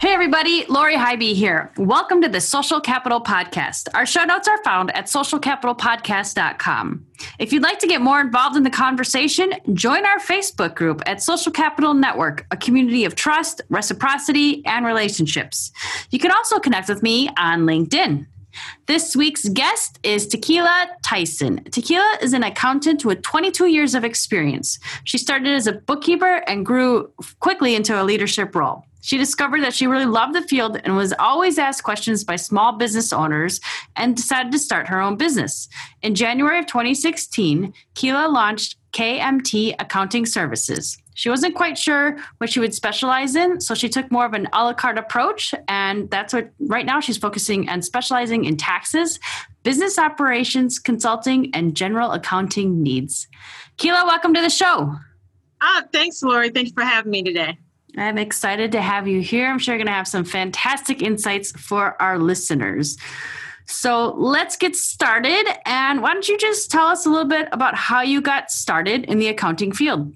Hey, everybody, Lori Highby here. Welcome to the Social Capital Podcast. Our show notes are found at socialcapitalpodcast.com. If you'd like to get more involved in the conversation, join our Facebook group at Social Capital Network, a community of trust, reciprocity, and relationships. You can also connect with me on LinkedIn. This week's guest is Takeyla Tyson. Takeyla is an accountant with 22 years of experience. She started as a bookkeeper and grew quickly into a leadership role. She discovered that she really loved the field and was always asked questions by small business owners and decided to start her own business. In January of 2016, Keila launched KMT Accounting Services. She wasn't quite sure what she would specialize in, so she took more of an a la carte approach. And that's what right now she's focusing on specializing in taxes, business operations, consulting, and general accounting needs. Keila, welcome to the show. Ah, thanks, Lori. Thank you for having me today. I'm excited to have you here. I'm sure you're going to have some fantastic insights for our listeners. So let's get started. And why don't you just tell us a little bit about how you got started in the accounting field?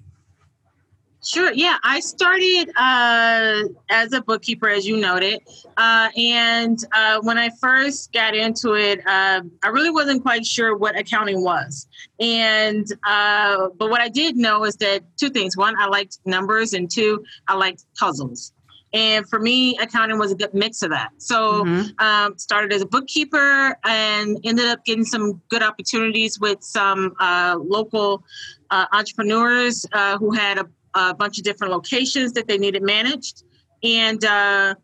Sure. Yeah, I started uh, as a bookkeeper, as you noted, uh, and uh, when I first got into it, uh, I really wasn't quite sure what accounting was. And uh, but what I did know is that two things: one, I liked numbers, and two, I liked puzzles. And for me, accounting was a good mix of that. So, mm-hmm. um, started as a bookkeeper and ended up getting some good opportunities with some uh, local entrepreneurs who had a a bunch of different locations that they needed managed. And uh,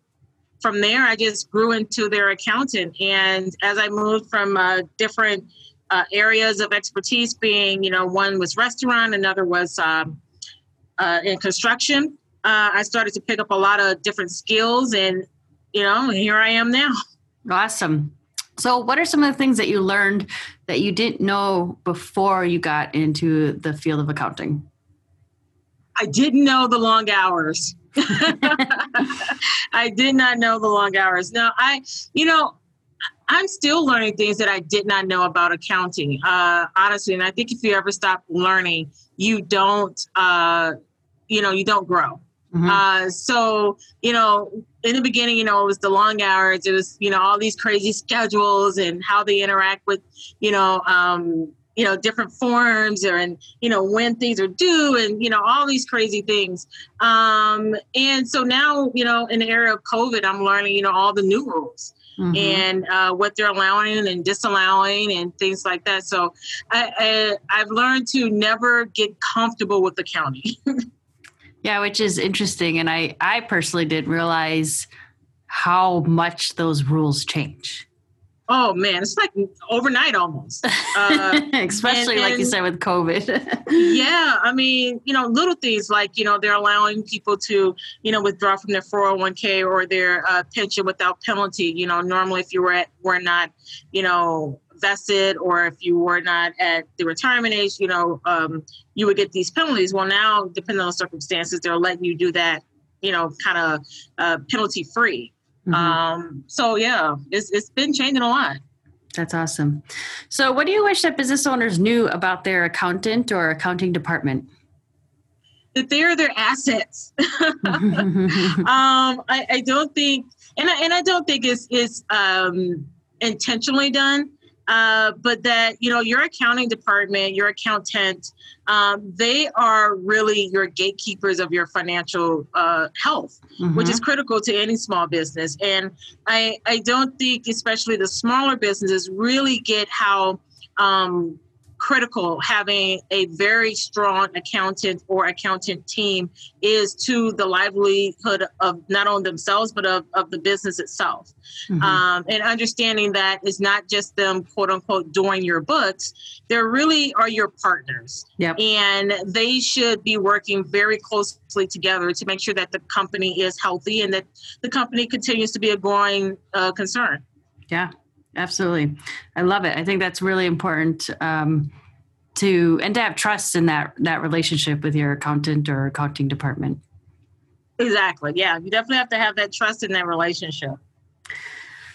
from there, I just grew into their accountant. And as I moved from uh, different uh, areas of expertise, being, you know, one was restaurant, another was um, uh, in construction, uh, I started to pick up a lot of different skills. And, you know, here I am now. Awesome. So, what are some of the things that you learned that you didn't know before you got into the field of accounting? I didn't know the long hours. I did not know the long hours. Now, I, you know, I'm still learning things that I did not know about accounting, uh, honestly. And I think if you ever stop learning, you don't, uh, you know, you don't grow. Mm-hmm. Uh, so, you know, in the beginning, you know, it was the long hours. It was, you know, all these crazy schedules and how they interact with, you know, um, you know different forms or and you know when things are due and you know all these crazy things. Um and so now you know in the era of covid i'm learning you know all the new rules mm-hmm. and uh, what they're allowing and disallowing and things like that. So I, I i've learned to never get comfortable with the county yeah which is interesting and i i personally didn't realize how much those rules change Oh man, it's like overnight almost. Uh, Especially and, like you said with COVID. yeah, I mean, you know, little things like you know they're allowing people to you know withdraw from their 401k or their uh, pension without penalty. You know, normally if you were at, were not, you know, vested or if you were not at the retirement age, you know, um, you would get these penalties. Well, now depending on the circumstances, they're letting you do that, you know, kind of uh, penalty free. Mm-hmm. Um, so yeah, it's it's been changing a lot. That's awesome. So, what do you wish that business owners knew about their accountant or accounting department? That they're their assets. um, I, I, don't think, and I, and I don't think it's it's um, intentionally done. Uh, but that you know your accounting department, your accountant, um, they are really your gatekeepers of your financial uh, health, mm-hmm. which is critical to any small business. And I I don't think, especially the smaller businesses, really get how um, critical having a very strong accountant or accountant team is to the livelihood of not only themselves but of, of the business itself. Mm-hmm. um, and understanding that it's not just them quote unquote doing your books. They really are your partners. Yep. and they should be working very closely together to make sure that the company is healthy and that the company continues to be a growing uh, concern. Yeah absolutely i love it i think that's really important um, to and to have trust in that that relationship with your accountant or accounting department. Exactly. Yeah, you definitely have to have that trust in that relationship.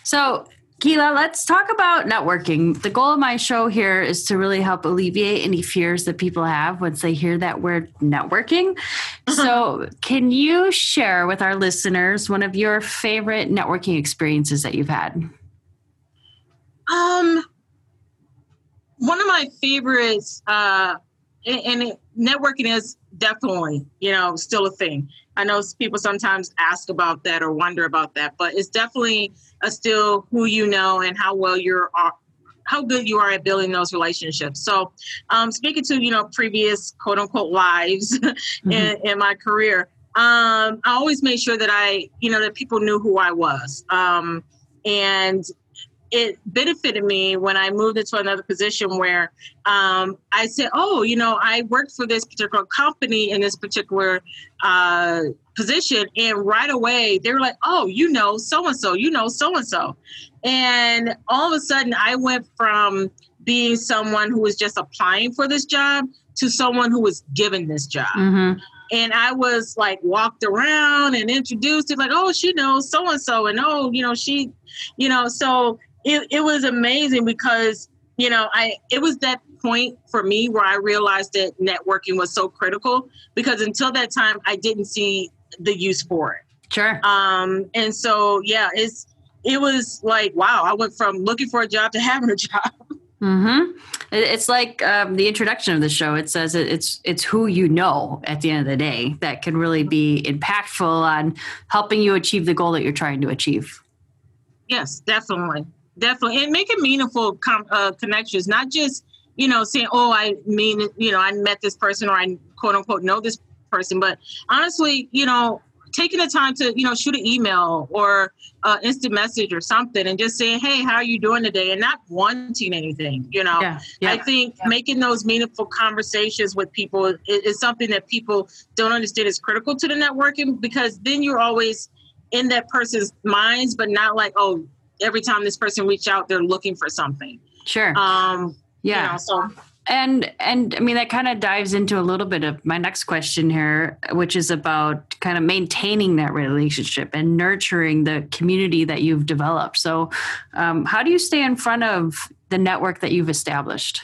So, Keila, let's talk about networking. The goal of my show here is to really help alleviate any fears that people have once they hear that word networking. so, can you share with our listeners one of your favorite networking experiences that you've had? Um, one of my favorites, uh, and, and networking is definitely, you know, still a thing. I know people sometimes ask about that or wonder about that, but it's definitely a still who you know and how well you're uh, how good you are at building those relationships. So, um, speaking to you know previous quote unquote lives mm-hmm. in, in, my career, um, I always made sure that I you know that people knew who I was, um, and it benefited me when I moved into another position where um, I said, "Oh, you know, I worked for this particular company in this particular uh, position," and right away they were like, "Oh, you know, so and so, you know, so and so," and all of a sudden I went from being someone who was just applying for this job to someone who was given this job. Mm-hmm. And I was like walked around and introduced it like, oh, she knows so and so, and oh, you know, she, you know, so it, it was amazing because you know i it was that point for me where i realized that networking was so critical because until that time i didn't see the use for it sure um and so yeah it's it was like wow i went from looking for a job to having a job Mm-hmm. It's like um, the introduction of the show. It says it's it's who you know at the end of the day that can really be impactful on helping you achieve the goal that you're trying to achieve. Yes, definitely definitely. And making meaningful com- uh, connections not just you know saying oh i mean you know i met this person or i quote unquote know this person but honestly you know taking the time to you know shoot an email or uh, instant message or something and just saying hey how are you doing today? and not wanting anything you know? Yeah, yeah, i think yeah. making those meaningful conversations with people is, is, something that people don't understand is critical to the networking because then you're always in that person's minds but not like oh every time this person reach out, they're looking for something. Sure. Um, yeah. You know, so and and i mean that kind of dives into a little bit of my next question here which is about kind of maintaining that relationship and nurturing the community that you've developed so um, how do you stay in front of the network that you've established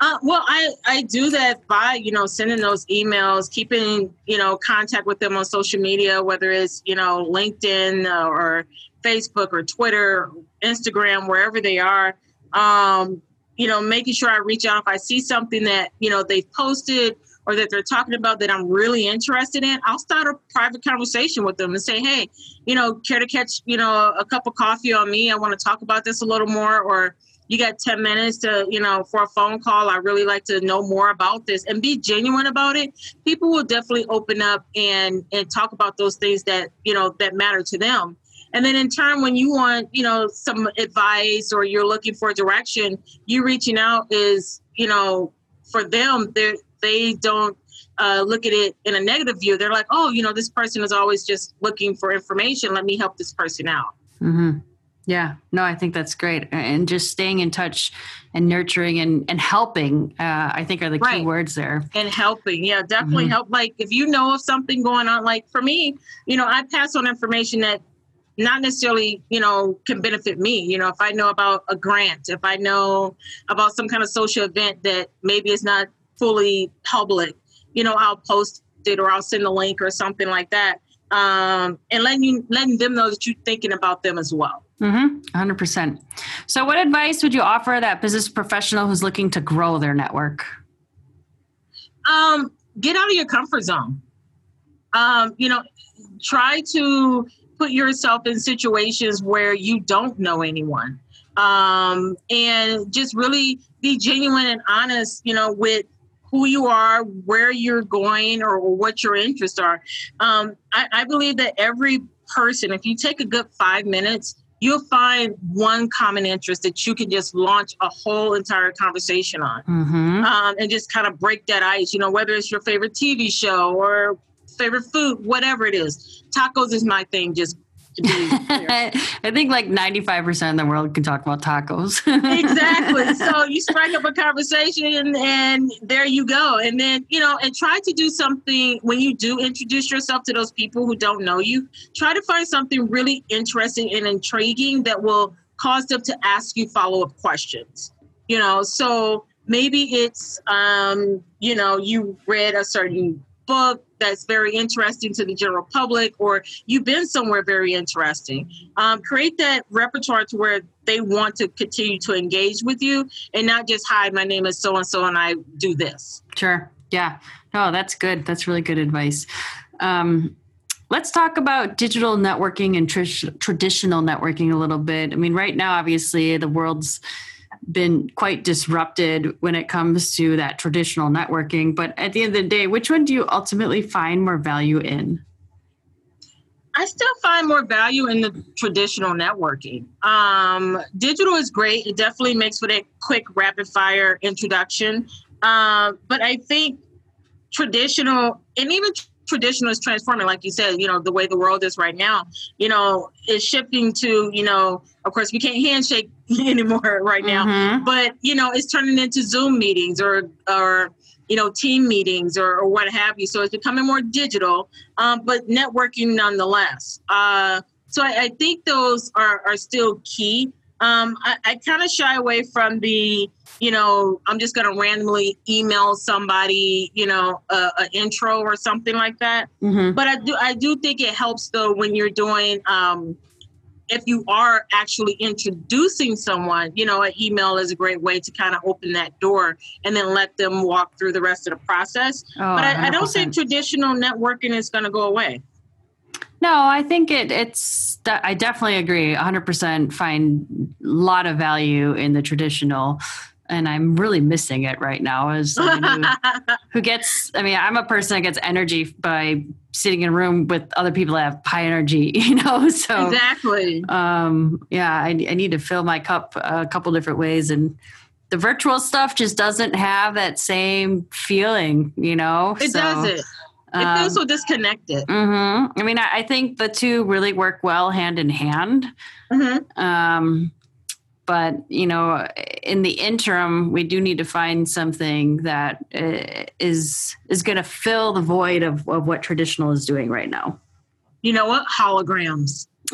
uh, well I, I do that by you know sending those emails keeping you know contact with them on social media whether it's you know linkedin or Facebook or Twitter, Instagram, wherever they are. Um, you know, making sure I reach out if I see something that you know they've posted or that they're talking about that I'm really interested in. I'll start a private conversation with them and say, hey, you know, care to catch you know a cup of coffee on me? I want to talk about this a little more, or you got 10 minutes to you know for a phone call i really like to know more about this and be genuine about it people will definitely open up and and talk about those things that you know that matter to them and then in turn, when you want, you know, some advice or you're looking for direction, you reaching out is, you know, for them, they they don't uh, look at it in a negative view. They're like, oh, you know, this person is always just looking for information. Let me help this person out. Mm-hmm. Yeah, no, I think that's great. And just staying in touch and nurturing and, and helping, uh, I think are the key right. words there. And helping. Yeah, definitely mm-hmm. help. Like if you know of something going on, like for me, you know, I pass on information that not necessarily you know can benefit me you know if i know about a grant if i know about some kind of social event that maybe is not fully public you know i'll post it or i'll send a link or something like that um, and letting you letting them know that you're thinking about them as well mm-hmm. 100% so what advice would you offer that business professional who's looking to grow their network? Um, get out of your comfort zone. Um, you know try to put yourself in situations where you don't know anyone. Um, and just really be genuine and honest you know with who you are where you're going or, what your interests are. Um, I, I believe that every person if you take a good five minutes you'll find one common interest that you can just launch a whole entire conversation on mm-hmm. um, and just kind of break that ice you know whether it's your favorite tv show or favorite food, whatever it is. Tacos is my thing, just I think like 95% of the world can talk about tacos. exactly. So you strike up a conversation and, there you go. And then, you know, and try to do something when you do introduce yourself to those people who don't know you, try to find something really interesting and intriguing that will cause them to ask you follow up questions. You know, so maybe it's, um, you know, you read a certain book that's very interesting to the general public, or you've been somewhere very interesting. Um, create that repertoire to where they want to continue to engage with you and not just, hi, my name is so and so and I do this. Sure. Yeah. No, that's good. That's really good advice. Um, let's talk about digital networking and tr- traditional networking a little bit. I mean, right now, obviously, the world's been quite disrupted when it comes to that traditional networking. But at the end of the day, which one do you ultimately find more value in? I still find more value in the traditional networking. Um, digital is great. It definitely makes for that quick, rapid fire introduction. Uh, but I think traditional and even traditional is transforming, like you said, you know, the way the world is right now, you know, is shifting to, you know, of course, we can't handshake anymore right now, mm-hmm. but, you know, it's turning into Zoom meetings or, or, you know, team meetings or, or what have you. So it's becoming more digital, um, but networking nonetheless. Uh, so I, I, think those are, are still key. Um, I, I kind of shy away from the, you know, I'm just going to randomly email somebody, you know, a, intro or something like that. Mm-hmm. But I do, I do think it helps though when you're doing, um, if you are actually introducing someone, you know, an email is a great way to kind of open that door and then let them walk through the rest of the process. Oh, but I, I, don't think traditional networking is going to go away. No, I think it, it's, I definitely agree. 100% find a lot of value in the traditional and I'm really missing it right now as who, who, gets I mean I'm a person that gets energy by sitting in a room with other people that have high energy you know so exactly. um yeah I, I need to fill my cup a couple different ways and the virtual stuff just doesn't have that same feeling you know it so, doesn't it feels so disconnected. Mm-hmm. I mean, I, I, think the two really work well hand in hand. Mm-hmm. Um, but you know, in the interim, we do need to find something that uh, is is going to fill the void of, of what traditional is doing right now. You know what? Holograms.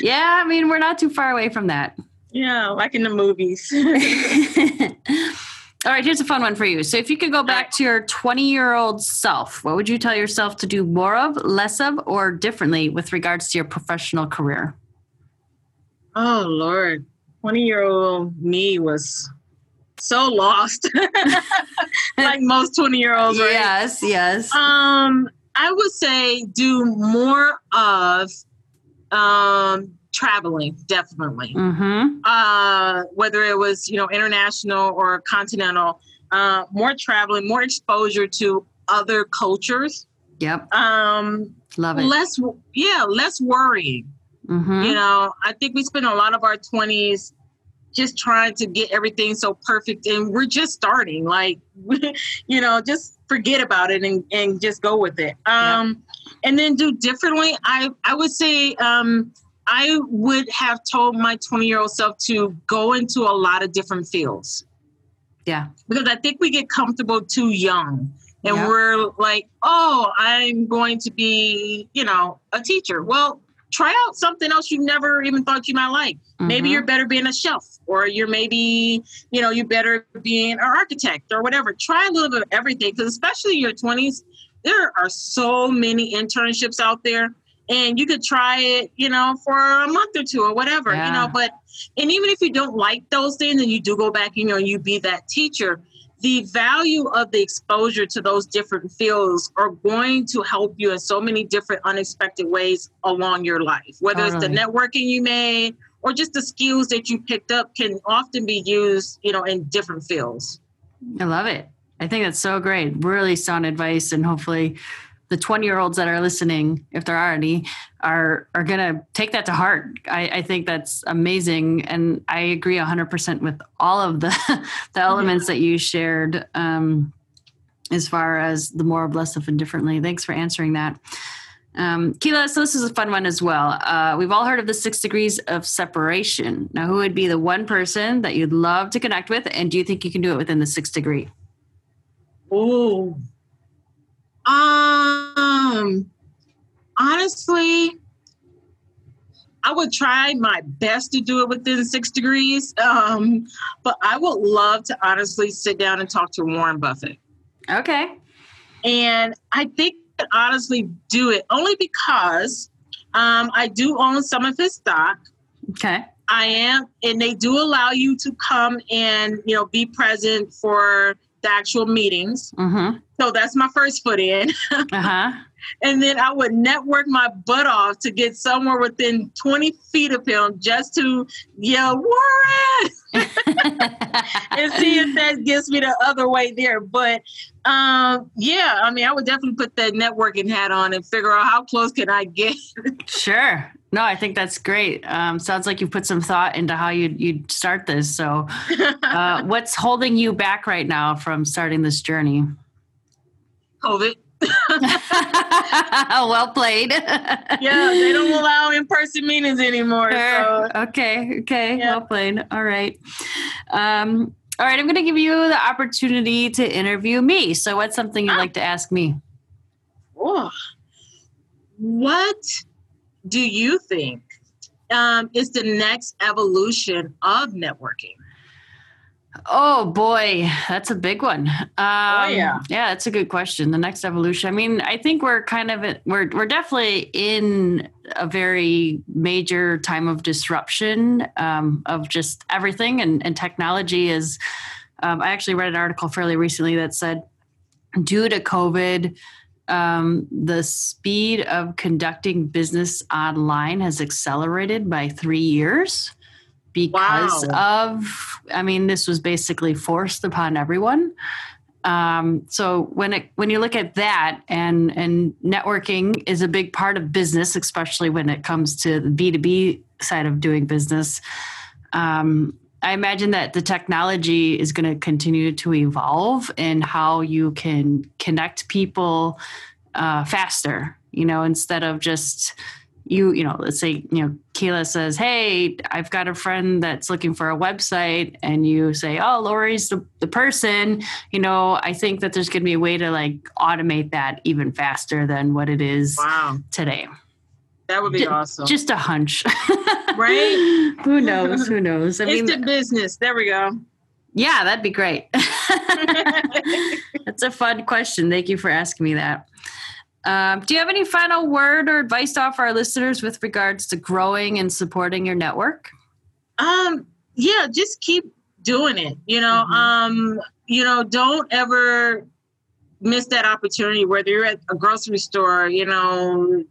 yeah, I mean, we're not too far away from that. Yeah, like in the movies. All right, here's a fun one for you. So, if you could go back to your 20 year old self, what would you tell yourself to do more of, less of, or differently with regards to your professional career? Oh, Lord. 20 year old me was so lost, like most 20 year olds, right? Yes, yes. Um, I would say do more of um, traveling definitely mm-hmm. uh, whether it was you know international or continental uh, more traveling more exposure to other cultures yep um, love it less yeah less worrying mm-hmm. you know i think we spend a lot of our 20s just trying to get everything so perfect and we're just starting like you know just forget about it and, and just go with it um, yep. and then do differently i i would say um, I would have told my 20 year old self to go into a lot of different fields. Yeah. Because I think we get comfortable too young and yeah. we're like, oh, I'm going to be, you know, a teacher. Well, try out something else you never even thought you might like. Mm-hmm. Maybe you're better being a chef, or you're maybe, you know, you're better being an architect or whatever. Try a little bit of everything because, especially in your 20s, there are so many internships out there and you could try it, you know, for a month or two or whatever, yeah. you know. But and even if you don't like those things and you do go back, you know, and you be that teacher, the value of the exposure to those different fields are going to help you in so many different unexpected ways along your life. Whether it's the networking you made or just the skills that you picked up can often be used, you know, in different fields. I love it. I think that's so great. Really sound advice and hopefully the 20 year olds that are listening, if there are any, are are gonna take that to heart. I, I think that's amazing, and I agree 100 percent with all of the the elements yeah. that you shared. Um, as far as the more of less of and differently, thanks for answering that. Um, Keela, so this is a fun one as well. Uh, we've all heard of the six degrees of separation. Now, who would be the one person that you'd love to connect with, and do you think you can do it within the six degree? Oh, um, honestly, I would try my best to do it within six degrees. Um, but I would love to honestly sit down and talk to Warren Buffett. Okay. And I think I honestly do it only because um, I do own some of his stock. Okay. I am, and they do allow you to come and you know be present for the actual meetings. Mm-hmm. So that's my first foot in. Uh-huh. and then I would network my butt off to get somewhere within 20 feet of him just to yell, Warren! and see if that gets me the other way there. But um, yeah, I mean, I would definitely put that networking hat on and figure out how close can I get. sure. No, I think that's great. Um, sounds like you put some thought into how you'd, you'd start this. So, uh, what's holding you back right now from starting this journey? COVID. well played. yeah, they don't allow in-person meetings anymore. Sure. So. Okay. Okay. Yeah. Well played. All right. Um, all right. I'm going to give you the opportunity to interview me. So, what's something you'd like to ask me? Oh. What do you think um, is the next evolution of networking? Oh boy, that's a big one. Um, Oh, yeah. yeah, that's a good question. The next evolution. I mean, I think we're kind of we're we're definitely in a very major time of disruption um, of just everything, and, and technology is. Um, I actually read an article fairly recently that said, due to COVID, um, the speed of conducting business online has accelerated by three years because of i mean this was basically forced upon everyone. Um, so when it when you look at that and and networking is a big part of business especially when it comes to the b2b side of doing business um, i imagine that the technology is going to continue to evolve in how you can connect people uh, faster you know instead of just you you know let's say you know Keela says hey I've got a friend that's looking for a website and you say oh Lori's the, the person you know I think that there's going to be a way to like automate that even faster than what it is Wow, today that would be awesome. just a hunch Right? who knows who knows I mean Instant business. There we go. yeah that'd be great that's a fun question thank you for asking me that um, do you have any final word or advice to offer our listeners with regards to growing and supporting your network? Um, yeah, just keep doing it. You know, Mhm. um, you know, don't ever miss that opportunity. Whether you're at a grocery store, you know,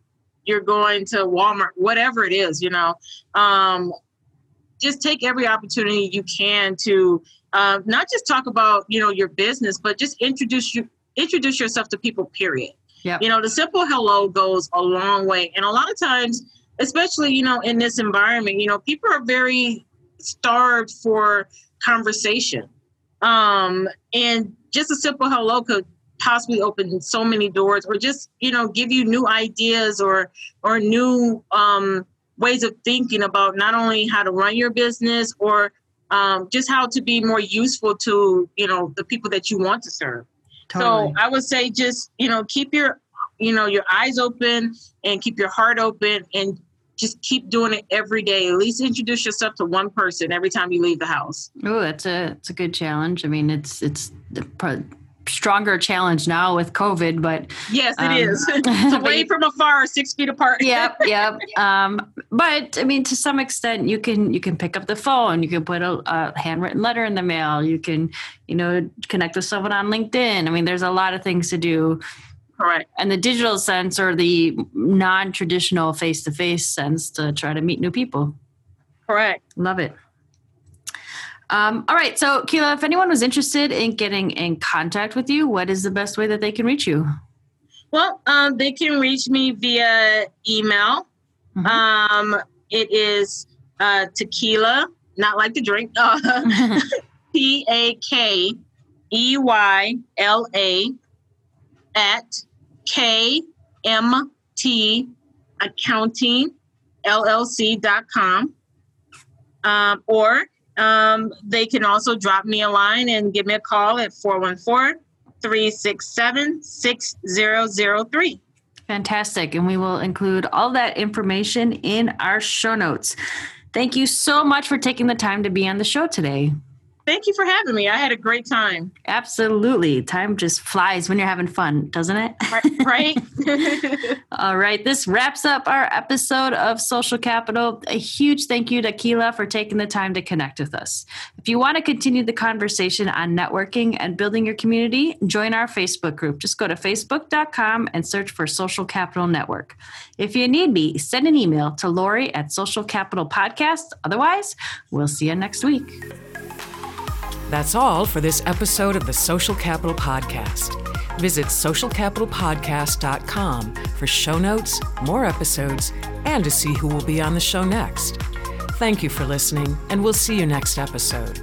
you're going to Walmart, whatever it is, you know, um, just take every opportunity you can to uh, not just talk about you know your business, but just introduce you introduce yourself to people. Period. Yep. You know, the simple hello goes a long way, and a lot of times, especially you know in this environment, you know, people are very starved for conversation. Um, and just a simple hello could possibly open so many doors or just, you know, give you new ideas or or new um, ways of thinking about not only how to run your business or um, just how to be more useful to, you know, the people that you want to serve. So I would say just, you know, keep your, you know, your eyes open and keep your heart open and just keep doing it every day. At least introduce yourself to one person every time you leave the house. Oh, that's a it's a good challenge. I mean, it's it's the pro- stronger challenge now with COVID, but Yes, it Um, is. wave you- from afar, six feet apart. yep, yep. Um, but I mean, to some extent, you can you can pick up the phone, you can put a, a handwritten letter in the mail, you can you know connect with someone on LinkedIn. I mean, there's a lot of things to do. Correct. And the digital sense or the non-traditional face-to-face sense to try to meet new people. Correct. Love it. Um, all right. So, Keela, if anyone was interested in getting in contact with you, what is the best way that they can reach you? Well, um, they can reach me via email. Mhm. Um, it is uh, Takeyla, not like the drink. Uh, T A K E Y L A at K M T accounting LLC.com. Um, or um, they can also drop me a line and give me a call at 414 367 6003. Fantastic. And we will include all that information in our show notes. Thank you so much for taking the time to be on the show today. Thank you for having me. I had a great time. Absolutely. Time just flies when you're having fun, doesn't it? Right. All right. This wraps up our episode of Social Capital. A huge thank you to Keila for taking the time to connect with us. If you want to continue the conversation on networking and building your community, join our Facebook group. Just go to facebook.com and search for Social Capital Network. If you need me, send an email to Lori at Social Capital Podcast. Otherwise, we'll see you next week. That's all for this episode of the Social Capital Podcast. Visit socialcapitalpodcast.com for show notes, more episodes, and to see who will be on the show next. Thank you for listening, and we'll see you next episode.